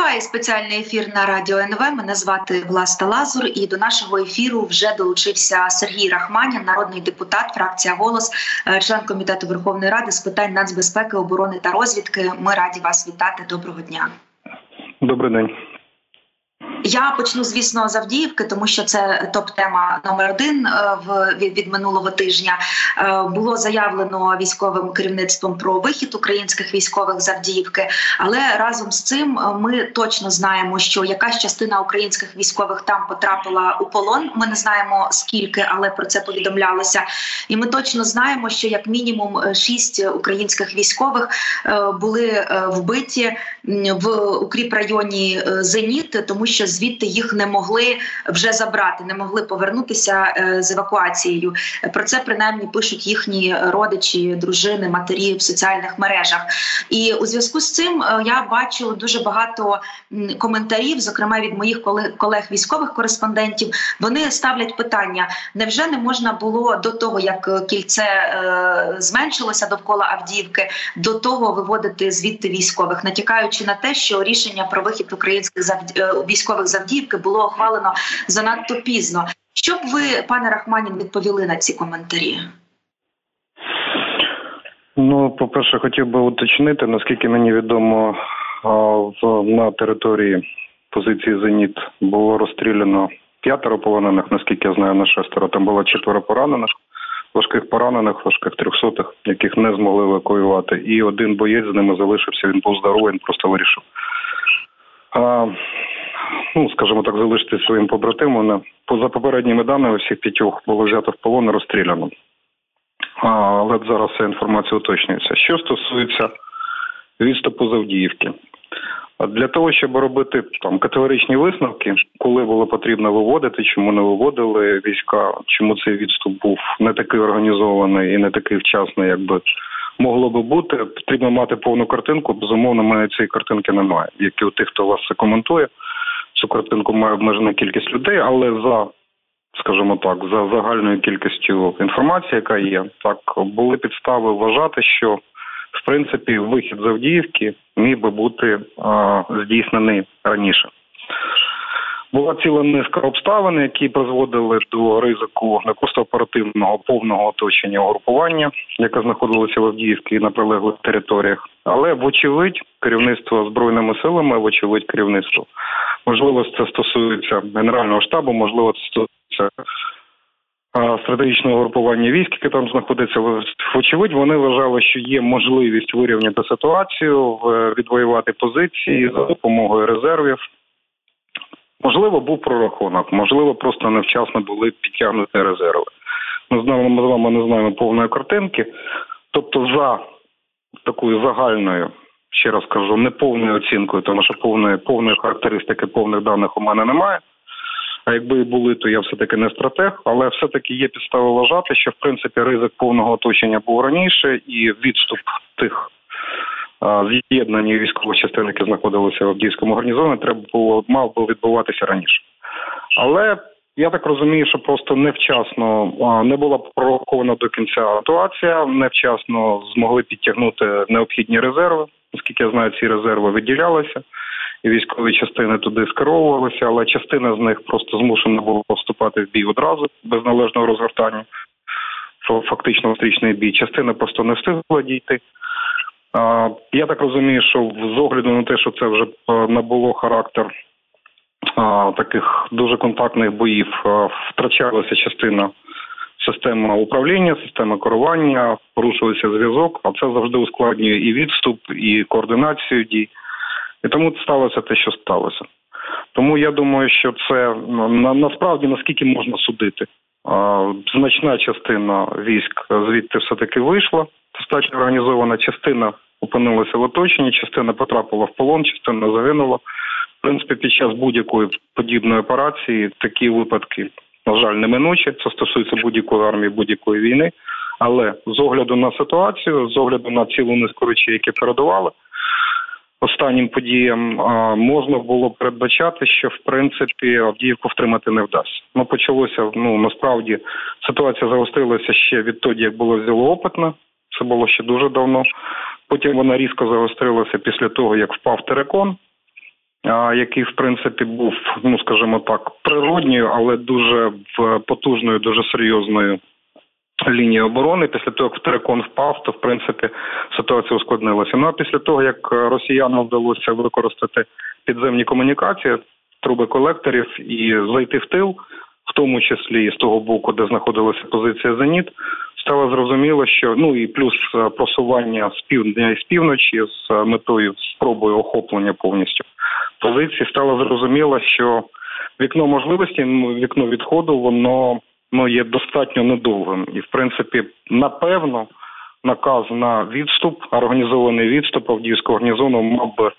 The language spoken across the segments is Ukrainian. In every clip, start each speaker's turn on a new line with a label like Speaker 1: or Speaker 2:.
Speaker 1: Триває спеціальний ефір на радіо НВ. Мене звати Власта Лазур. І до нашого ефіру вже долучився Сергій Рахманін, народний депутат, фракція голос, е, член комітету Верховної Ради з питань нацбезпеки, оборони та розвідки. Ми раді вас вітати. Доброго дня.
Speaker 2: Добрий день.
Speaker 1: Я почну, звісно, з Авдіївки, тому що це топ-тема номер один е, в від, від минулого тижня. Е, було заявлено військовим керівництвом про вихід українських військових з Авдіївки. Але разом з цим е, ми точно знаємо, що якась частина українських військових там потрапила у полон. Ми не знаємо скільки, але про це повідомлялося. І ми точно знаємо, що як мінімум шість українських військових були вбиті в укріп районі Зеніт, тому що звідти їх не могли вже забрати, не могли повернутися е, з евакуацією. Про це принаймні пишуть їхні родичі, дружини, матері в соціальних мережах. І у зв'язку з цим е, я бачу дуже багато коментарів, зокрема від моїх колег військових кореспондентів. Вони ставлять питання: невже не можна було до того, як кільце е, зменшилося довкола Авдіївки, до того виводити звідти військових, натякаючи на те, що рішення про вихід українських військових військових Завдіївки було ухвалено занадто пізно. Що б ви, пане Рахманін, відповіли на ці коментарі?
Speaker 2: Ну, по перше, хотів би уточнити, наскільки мені відомо, на території позиції Зеніт було розстріляно п'ятеро полонених, наскільки я знаю, на шестеро. Там було четверо поранених, важких поранених, важких трьохсотих, яких не змогли евакуювати. І один боєць з ними залишився. Він був здоровий, він просто вирішив ну скажімо так, залишити своїм побратимом. За попередніми даними всіх п'ятьох було взято в полон і розстріляно. Але зараз ця інформація уточнюється. Що стосується відступу з Авдіївки, для того, щоб робити там категоричні висновки, коли було потрібно виводити, чому не виводили війська, чому цей відступ був не такий організований і не такий вчасний, якби могло би бути. Потрібно мати повну картинку. Безумовно, мене цієї картинки немає. Як і у тих, хто вас це коментує цю картинку має обмежена кількість людей, але за скажімо так, за загальною кількістю інформації, яка є, так були підстави вважати, що в принципі вихід з Авдіївки міг би бути а, здійснений раніше. Була ціла низка обставин, які призводили до ризику не просто оперативного повного оточення угрупування, яке знаходилося в Авдіївці і на прилеглих територіях, але вочевидь керівництво збройними силами, вочевидь керівництво можливо, це стосується генерального штабу, можливо, це стосується стратегічного групування військ, яке там знаходиться. Вочевидь, вони вважали, що є можливість вирівняти ситуацію, відвоювати позиції за допомогою резервів. Можливо, був прорахунок, можливо, просто невчасно були підтягнуті резерви. Ми знаємо, ми з вами не знаємо повної картинки. Тобто, за такою загальною, ще раз кажу, неповною оцінкою, тому що повної повної характеристики, повних даних у мене немає. А якби і були, то я все таки не стратег, але все таки є підстави вважати, що в принципі ризик повного оточення був раніше, і відступ тих з'єднання військових частин, які знаходилися в Авдіївському гарнізоні, треба було мав би відбуватися раніше. Але я так розумію, що просто невчасно не була прорахована до кінця ситуація, невчасно змогли підтягнути необхідні резерви. Наскільки я знаю, ці резерви виділялися, і військові частини туди скеровувалися, але частина з них просто змушена була вступати в бій одразу без належного розгортання. Фактично встрічний бій. Частина просто не встигла дійти. Я так розумію, що з огляду на те, що це вже е, набуло характер таких дуже контактних боїв, втрачалася частина системи управління, системи керування, порушувався зв'язок, а це завжди ускладнює і відступ, і координацію дій. І тому сталося те, що сталося. Тому я думаю, що це на, насправді наскільки можна судити. Значна частина військ звідти все таки вийшла. Достатньо організована частина опинилася в оточенні, частина потрапила в полон, частина загинула. В принципі, під час будь-якої подібної операції такі випадки, на жаль, неминучі. Це стосується будь-якої армії, будь-якої війни. Але з огляду на ситуацію, з огляду на цілу низку речей, які передавали останнім подіям, можна було передбачати, що в принципі Авдіївку втримати не вдасться. Ну почалося ну насправді ситуація загострилася ще відтоді, як було взяло опитне. Це було ще дуже давно. Потім вона різко загострилася після того, як впав терекон. який в принципі був, ну скажімо так, природньою, але дуже потужною, дуже серйозною лінією оборони. Після того, як Терекон впав, то в принципі ситуація ускладнилася. Ну а після того, як росіянам вдалося використати підземні комунікації, труби колекторів і зайти в тил, в тому числі з того боку, де знаходилася позиція Зеніт, стало зрозуміло, що ну і плюс просування з півдня і з півночі з метою спробою охоплення повністю позиції стало зрозуміло, що вікно можливості, вікно відходу, воно ну є достатньо недовгим, і в принципі, напевно, наказ на відступ, організований відступ Авдіївського гарнізону мав би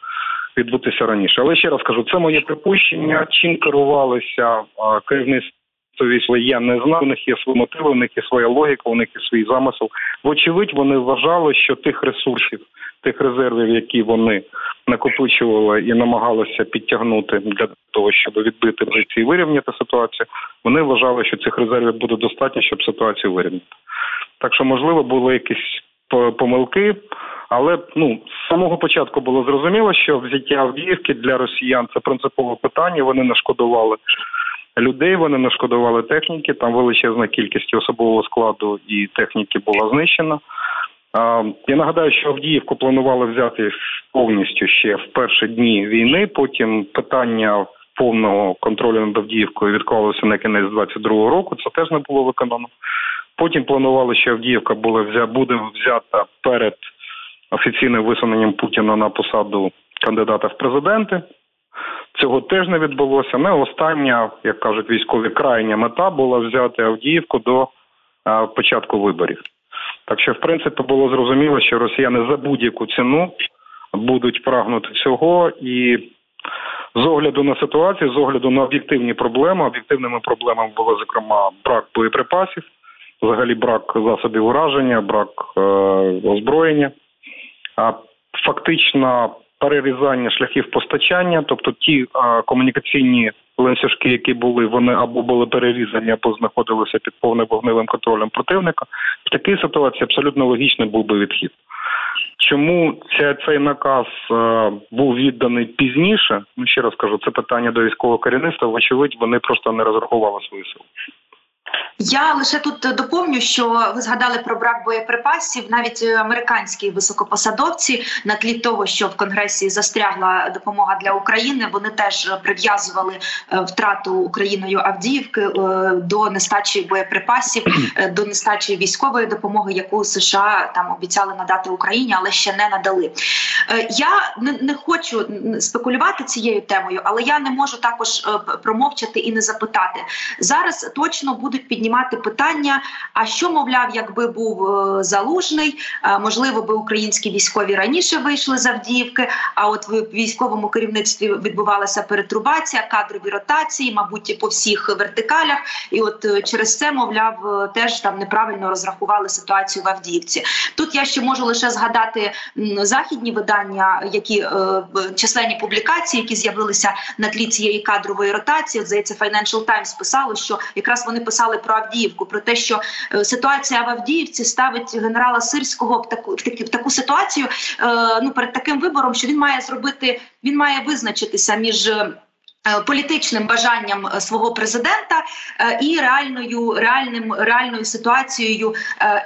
Speaker 2: відбутися раніше. Але ще раз кажу, це моє припущення. Чим керувалися керівництво військо, я не знаю. У них є свої мотиви, у них є своя логіка, у них є свій замисел. Вочевидь, вони вважали, що тих ресурсів, тих резервів, які вони накопичували і намагалися підтягнути для того, щоб відбити позиції і вирівняти ситуацію. Вони вважали, що цих резервів буде достатньо, щоб ситуацію вирівняти. Так що, можливо, були якісь помилки. Але ну з самого початку було зрозуміло, що взяття Авдіївки для росіян це принципове питання. Вони нашкодували людей, вони нашкодували техніки. Там величезна кількість особового складу і техніки була знищена. Я нагадаю, що Авдіївку планували взяти повністю ще в перші дні війни. Потім питання повного контролю над Авдіївкою відклалося на кінець 22-го року. Це теж не було виконано. Потім планували, що Авдіївка буде взята перед офіційним висуненням Путіна на посаду кандидата в президенти. Цього теж не відбулося. Не остання, як кажуть військові, крайня мета була взяти Авдіївку до початку виборів. Так що, в принципі, було зрозуміло, що росіяни за будь-яку ціну будуть прагнути цього, і з огляду на ситуацію, з огляду на об'єктивні проблеми, об'єктивними проблемами було зокрема брак боєприпасів, взагалі брак засобів ураження, брак е- озброєння, а фактично перерізання шляхів постачання, тобто ті е- комунікаційні ланцюжки, які були, вони або були перерізані, або знаходилися під повним вогневим контролем противника. В такій ситуації абсолютно логічний був би відхід. Чому ця, цей наказ е, був відданий пізніше? Ну ще раз кажу, це питання до військового керівництва. Вочевидь, вони просто не розрахували свої сили.
Speaker 1: Я лише тут доповню, що ви згадали про брак боєприпасів. Навіть американські високопосадовці на тлі того, що в конгресі застрягла допомога для України, вони теж прив'язували е, втрату Україною Авдіївки е, до нестачі боєприпасів, е, до нестачі військової допомоги, яку США там обіцяли надати Україні, але ще не надали. Я не хочу спекулювати цією темою, але я не можу також промовчати і не запитати зараз. Точно будуть піднімати піднімати питання: а що мовляв, якби був е, залужний, е, можливо, би українські військові раніше вийшли з Авдіївки. А от в військовому керівництві відбувалася перетрубація, кадрові ротації, мабуть, по всіх вертикалях. І от е, через це, мовляв, теж там неправильно розрахували ситуацію в Авдіївці. Тут я ще можу лише згадати західні видання, які численні публікації, які з'явилися на тлі цієї кадрової ротації. Здається, Financial Times писало, що якраз вони писали про Авдіївку, про те, що е, ситуація в Авдіївці ставить генерала Сирського в таку в таку, в таку ситуацію. Е, ну перед таким вибором, що він має зробити, він має визначитися між. Е, політичним бажанням свого президента і реальною реальним реальною ситуацією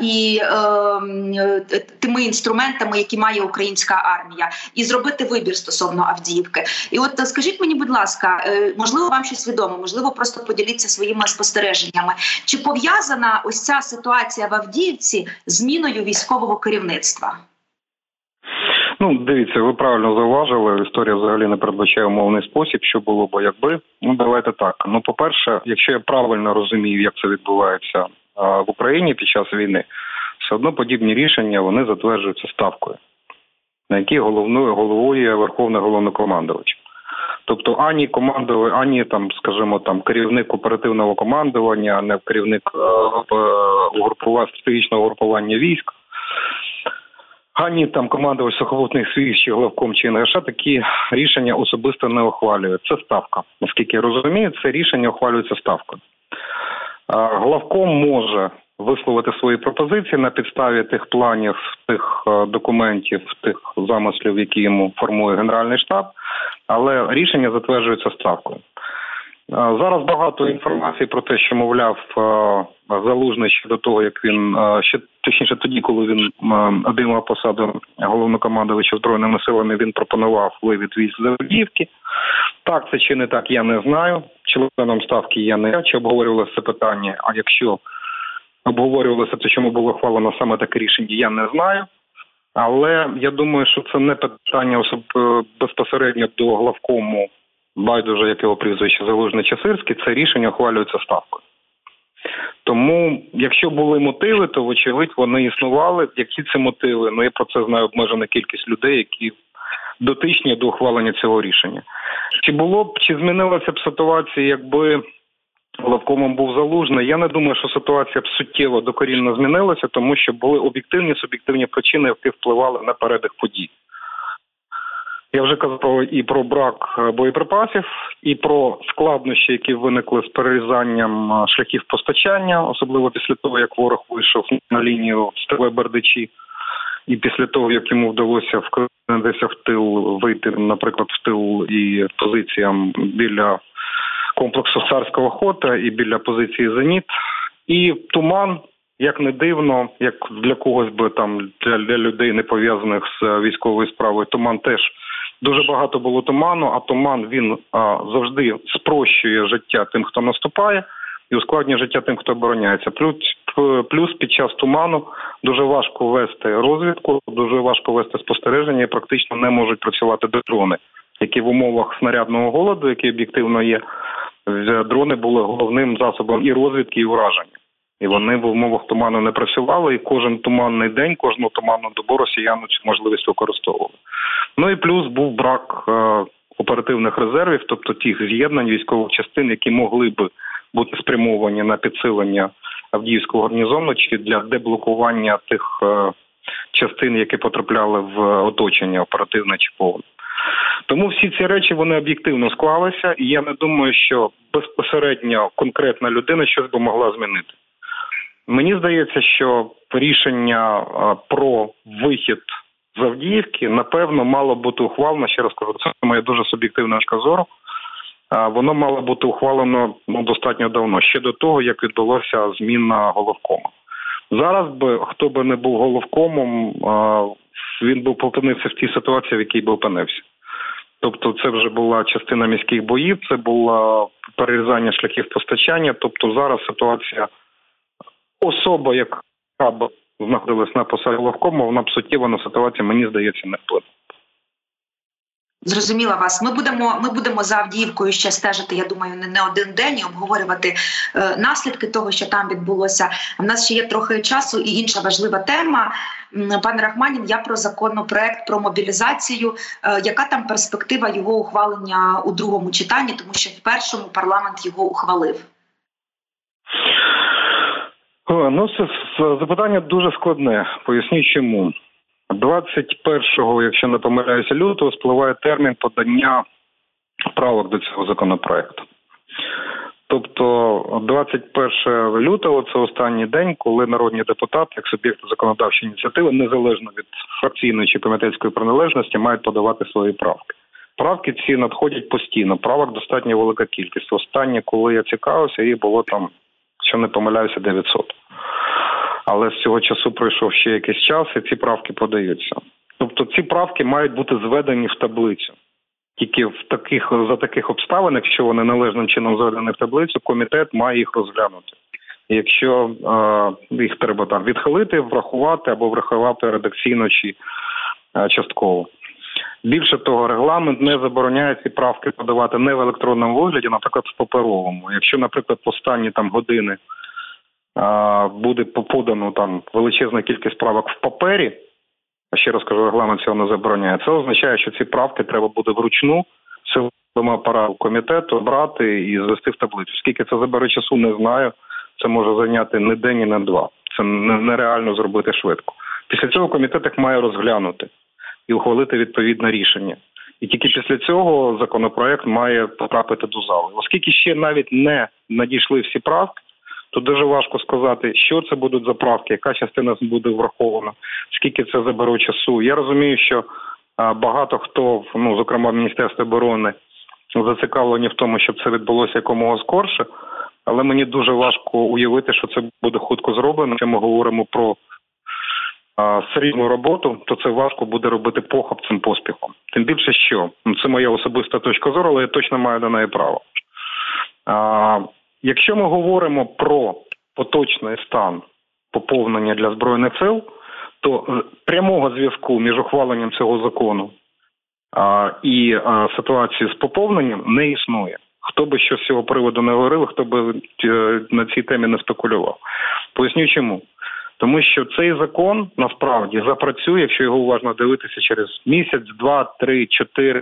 Speaker 1: і е, тими інструментами, які має українська армія, і зробити вибір стосовно Авдіївки. І от скажіть мені, будь ласка, е, можливо, вам щось відомо, можливо, просто поділіться своїми спостереженнями. Чи пов'язана ось ця ситуація в Авдіївці зміною військового керівництва?
Speaker 2: Ну, дивіться, ви правильно зауважили. Історія взагалі не передбачає умовний спосіб, що було б якби. Ну давайте так. Ну, по перше, якщо я правильно розумію, як це відбувається в Україні під час війни, все одно подібні рішення вони затверджуються ставкою, на якій головною головою Верховний головнокомандувач. Тобто ані командовий, ані там, скажімо, там керівник оперативного командування, не керівник е, угрупування стратегічного угрупування військ, ані там командувач сухопутних військ чи главком чи НГШ такі рішення особисто не ухвалює. Це ставка. Наскільки я розумію, це рішення ухвалюється ставкою. Главком може висловити свої пропозиції на підставі тих планів, тих е, документів, тих замислів, які йому формує Генеральний штаб. але рішення затверджується ставкою. Зараз багато інформації про те, що мовляв залужний ще до того, як він ще точніше тоді, коли він обіймав посаду головнокомандувача збройними силами, він пропонував вивід військ з Авдіївки. Так, це чи не так, я не знаю. Членом ставки я не чи обговорювалося це питання. А якщо обговорювалося це, чому було ухвалено саме таке рішення, я не знаю. Але я думаю, що це не питання особ безпосередньо до главкому байдуже, як його прізвище Залужний чи Сирський, це рішення ухвалюється ставкою. Тому, якщо були мотиви, то вочевидь вони існували. Які це мотиви? Ну я про це знаю обмежена кількість людей, які дотичні до ухвалення цього рішення. Чи було б чи змінилася б ситуація, якби Лавкомом був залужний? Я не думаю, що ситуація б суттєво докорінно змінилася, тому що були об'єктивні суб'єктивні причини, які впливали на передих подій. Я вже казав і про брак е, боєприпасів, і про складнощі, які виникли з перерізанням е, шляхів постачання, особливо після того, як ворог вийшов на лінію стиле Бердичі, і після того, як йому вдалося вкинутися в тил, вийти, наприклад, в тил і позиціям біля комплексу царського хота і біля позиції Зеніт, і туман. Як не дивно, як для когось би там для, для людей не пов'язаних з військовою справою, туман теж Дуже багато було туману, а туман він а, завжди спрощує життя тим, хто наступає, і ускладнює життя тим, хто обороняється. Плюс плюс під час туману дуже важко вести розвідку, дуже важко вести спостереження, і практично не можуть працювати дрони, які в умовах снарядного голоду, який об'єктивно є, дрони були головним засобом і розвідки, і ураження. І вони в умовах туману не працювали, і кожен туманний день, кожну туманну добу росіяни цю можливість використовували. Ну і плюс був брак е, оперативних резервів, тобто тих з'єднань військових частин, які могли би бути спрямовані на підсилення Авдіївського гарнізону чи для деблокування тих е, частин, які потрапляли в оточення оперативне чи повне. Тому всі ці речі вони об'єктивно склалися, і я не думаю, що безпосередньо конкретна людина щось би могла змінити. Мені здається, що рішення е, про вихід з Авдіївки, напевно, мало бути ухвалено. Ще раз кажу, це моя дуже суб'єктивна точка зору. Воно мало бути ухвалено ну, достатньо давно, ще до того, як відбулася зміна головкома. Зараз би хто би не був головкомом, він би опинився в тій ситуації, в якій би опинився. Тобто, це вже була частина міських боїв, це було перерізання шляхів постачання. Тобто, зараз ситуація особа, яка знаходилась на посаді головкому, вона б суттєво на ситуацію, мені здається, не вплине.
Speaker 1: Зрозуміла вас. Ми будемо ми будемо за Авдіївкою ще стежити. Я думаю, не не один день і обговорювати е, наслідки того, що там відбулося. У нас ще є трохи часу і інша важлива тема. Пане Рахманін, я про законопроект про мобілізацію. Е, яка там перспектива його ухвалення у другому читанні? Тому що в першому парламент його ухвалив.
Speaker 2: Ну, це запитання дуже складне. Поясню, чому 21-го, якщо не помиляюся, лютого спливає термін подання правок до цього законопроекту. Тобто, 21 лютого це останній день, коли народні депутати, як суб'єкти законодавчої ініціативи, незалежно від фракційної чи комітетської приналежності, мають подавати свої правки. Правки ці надходять постійно. Правок достатньо велика кількість. Останнє, коли я цікавився, їх було там якщо не помиляюся, 900. Але з цього часу пройшов ще якийсь час, і ці правки подаються. Тобто ці правки мають бути зведені в таблицю. Тільки в таких за таких обставин, якщо вони належним чином зведені в таблицю, комітет має їх розглянути. Якщо е, їх треба там відхилити, врахувати або врахувати редакційно чи е, частково. Більше того, регламент не забороняє ці правки подавати не в електронному вигляді, наприклад, в паперовому. Якщо, наприклад, в останні там години а, буде подано там величезна кількість правок в папері, а ще раз кажу, регламент цього не забороняє. Це означає, що ці правки треба буде вручну силами апарату комітету брати і звести в таблицю. Скільки це забере часу, не знаю. Це може зайняти не день, і не два. Це нереально зробити швидко. Після цього комітет їх має розглянути і ухвалити відповідне рішення. І тільки після цього законопроект має потрапити до зали. Оскільки ще навіть не надійшли всі правки, то дуже важко сказати, що це будуть за правки, яка частина буде врахована, скільки це забере часу. Я розумію, що багато хто ну зокрема в міністерстві оборони зацікавлені в тому, щоб це відбулося якомога скорше. Але мені дуже важко уявити, що це буде хутко зроблено. Якщо ми говоримо про серйозну роботу, то це важко буде робити похопцем поспіхом. Тим більше, що ну, це моя особиста точка зору, але я точно маю до неї право. А, Якщо ми говоримо про поточний стан поповнення для збройних сил, то прямого зв'язку між ухваленням цього закону а, і а, ситуацією з поповненням не існує. Хто би що з цього приводу не говорив, хто би е, на цій темі не спекулював. Поясню чому. Тому що цей закон насправді запрацює, якщо його уважно дивитися через місяць, два, три, чотири.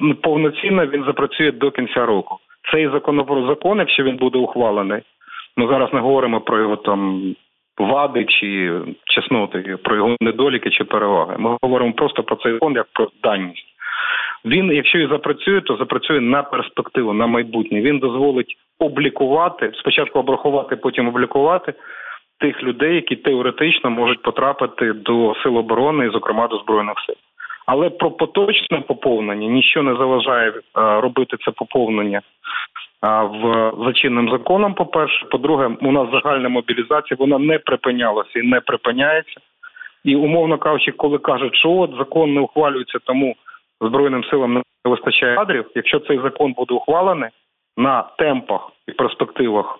Speaker 2: Ну, повноцінно він запрацює до кінця року. Цей закон, якщо він буде ухвалений, ми зараз не говоримо про його там вади чи чесноти, про його недоліки чи переваги. Ми говоримо просто про цей закон як про даність. Він, якщо і запрацює, то запрацює на перспективу, на майбутнє. Він дозволить облікувати, спочатку обрахувати, потім облікувати тих людей, які теоретично можуть потрапити до сил оборони, зокрема до збройних сил. Але про поточне поповнення нічого не заважає е, робити це поповнення в зачинним законом. По перше, по-друге, у нас загальна мобілізація вона не припинялася і не припиняється. І умовно кажучи, коли кажуть, що от закон не ухвалюється, тому збройним силам не вистачає кадрів. Якщо цей закон буде ухвалений на темпах і перспективах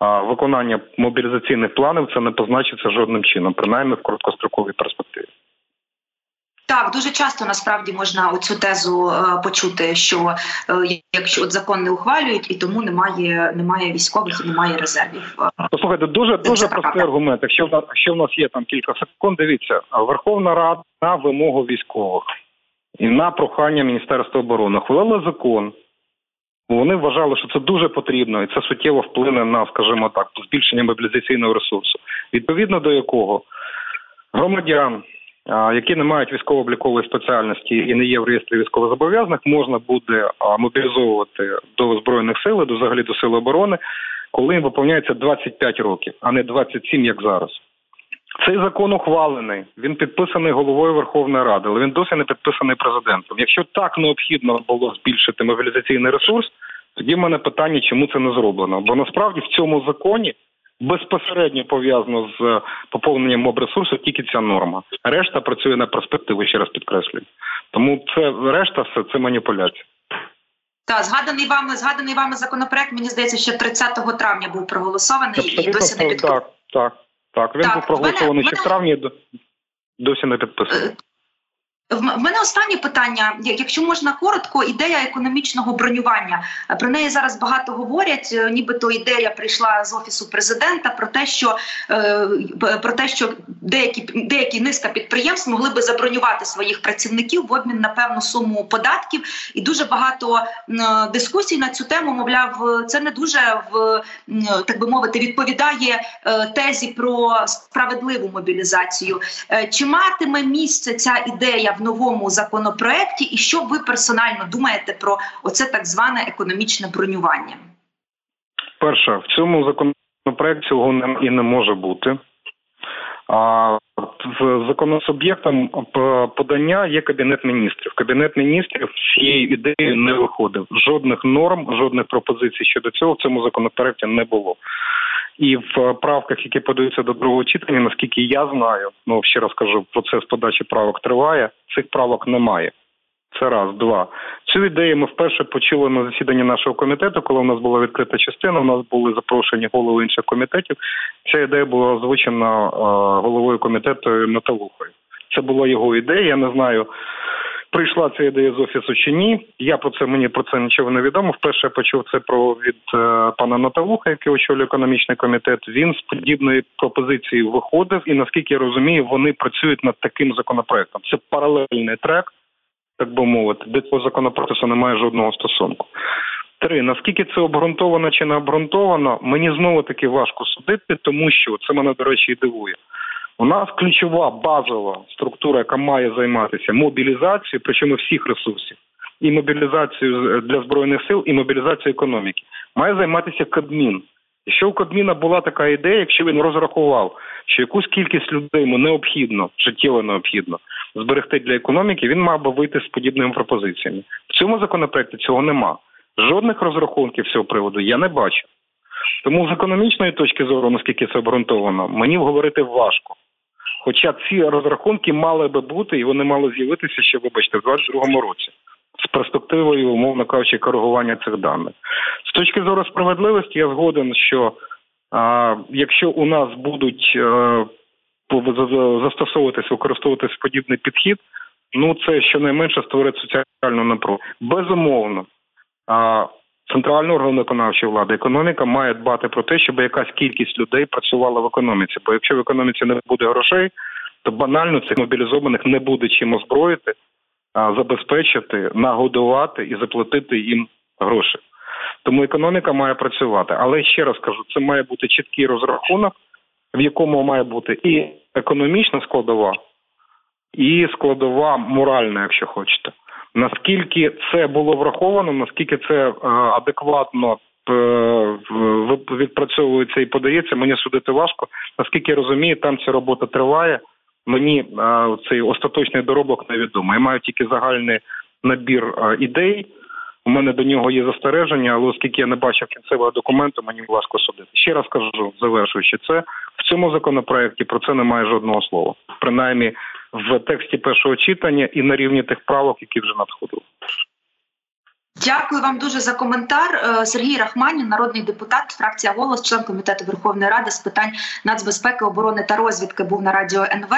Speaker 2: виконання мобілізаційних планів, це не позначиться жодним чином, принаймні в короткостроковій перспективі.
Speaker 1: Так, дуже часто насправді можна оцю тезу е, почути, що е, якщо от закон не ухвалюють, і тому немає немає військових і немає резервів.
Speaker 2: Послухайте, дуже дуже простий аргумент. Якщо в якщо в нас є там кілька секунд, дивіться, Верховна Рада на вимогу військових і на прохання Міністерства оборони ухвалила закон. Вони вважали, що це дуже потрібно, і це суттєво вплине на, скажімо так, збільшення мобілізаційного ресурсу, відповідно до якого громадян які не мають військово-облікової спеціальності і не є в реєстрі військовозобов'язаних, можна буде мобілізовувати до збройних сил, до взагалі до сил оборони, коли їм виповняється 25 років, а не 27, як зараз. Цей закон ухвалений, він підписаний головою Верховної Ради, але він досі не підписаний президентом. Якщо так необхідно було збільшити мобілізаційний ресурс, тоді в мене питання, чому це не зроблено? Бо насправді в цьому законі безпосередньо пов'язано з е, поповненням моб-ресурсу тільки ця норма. Решта працює на перспективу, ще раз підкреслюю. Тому це решта все це маніпуляція.
Speaker 1: Так, згаданий вами згаданий вами законопроект. Мені здається, ще 30 травня був проголосований
Speaker 2: Абсолютно,
Speaker 1: і досі не підписаний.
Speaker 2: Так, так, так. Він так, був проголосований ще в травні. Досі не підписаний. Е,
Speaker 1: в мене останнє питання. Якщо можна коротко, ідея економічного бронювання про неї зараз багато говорять. Е, нібито ідея прийшла з офісу президента про те, що е, про те, що деякі деякі низка підприємств могли би забронювати своїх працівників в обмін на певну суму податків, і дуже багато дискусій на цю тему. Мовляв, це не дуже в так би мовити відповідає е, тезі про справедливу мобілізацію. Чи матиме місце ця ідея новому законопроекті, і що ви персонально думаєте про оце так зване економічне бронювання?
Speaker 2: Перше, в цьому законопроекті цього не і не може бути. А з законосуб'єктом подання є кабінет міністрів. Кабінет міністрів цієї ідеї не виходив. Жодних норм, жодних пропозицій щодо цього в цьому законопроекті не було. І в правках, які подаються до другого читання, наскільки я знаю, ну ще раз кажу, процес подачі правок триває. Цих правок немає. Це раз, два. Цю ідею ми вперше почули на засіданні нашого комітету, коли у нас була відкрита частина. У нас були запрошені голови інших комітетів. Ця ідея була озвучена е, головою комітету Наталухою. Це була його ідея. Я не знаю прийшла ця ідея з офісу чи ні. Я про це мені про це нічого не відомо. Вперше я почув це про від е, пана Наталуха, який очолює економічний комітет. Він з подібної пропозиції виходив, і наскільки я розумію, вони працюють над таким законопроектом. Це паралельний трек, так би мовити, до цього законопроекту немає жодного стосунку. Три наскільки це обґрунтовано чи не обґрунтовано, мені знову таки важко судити, тому що це мене до речі і дивує. У нас ключова базова структура, яка має займатися мобілізацією, причому всіх ресурсів, і мобілізацією для збройних сил, і мобілізацією економіки, має займатися Кабмін. Якщо у Кабміна була така ідея, якщо він розрахував, що якусь кількість людей йому необхідно, життєво необхідно зберегти для економіки, він мав би вийти з подібними пропозиціями. В цьому законопроекті цього нема. Жодних розрахунків цього приводу я не бачу. Тому з економічної точки зору, наскільки це обґрунтовано, мені говорити важко. Хоча ці розрахунки мали би бути, і вони мали з'явитися ще, вибачте, в 2022 році з перспективою, умовно кажучи, коригування цих даних. З точки зору справедливості, я згоден, що а, якщо у нас будуть а, застосовуватися, використовуватися подібний підхід, ну це щонайменше створить соціальну напругу. Безумовно. А, Центральний орган виконавчої влади, економіка має дбати про те, щоб якась кількість людей працювала в економіці. Бо якщо в економіці не буде грошей, то банально цих мобілізованих не буде чим озброїти, забезпечити, нагодувати і заплатити їм гроші. Тому економіка має працювати. Але ще раз кажу, це має бути чіткий розрахунок, в якому має бути і економічна складова, і складова моральна, якщо хочете. Наскільки це було враховано, наскільки це е, адекватно е, відпрацьовується і подається, мені судити важко. Наскільки я розумію, там ця робота триває. Мені е, цей остаточний доробок невідомий. Я маю тільки загальний набір ідей. У мене до нього є застереження, але оскільки я не бачив кінцевого документу, мені важко судити. Ще раз кажу, завершуючи це в цьому законопроекті про це немає жодного слова, принаймні в тексті першого читання і на рівні тих правок, які вже надходили.
Speaker 1: Дякую вам дуже за коментар. Е, Сергій Рахманін, народний депутат, фракція голос, член комітету Верховної Ради з питань нацбезпеки, оборони та розвідки, був на радіо НВ.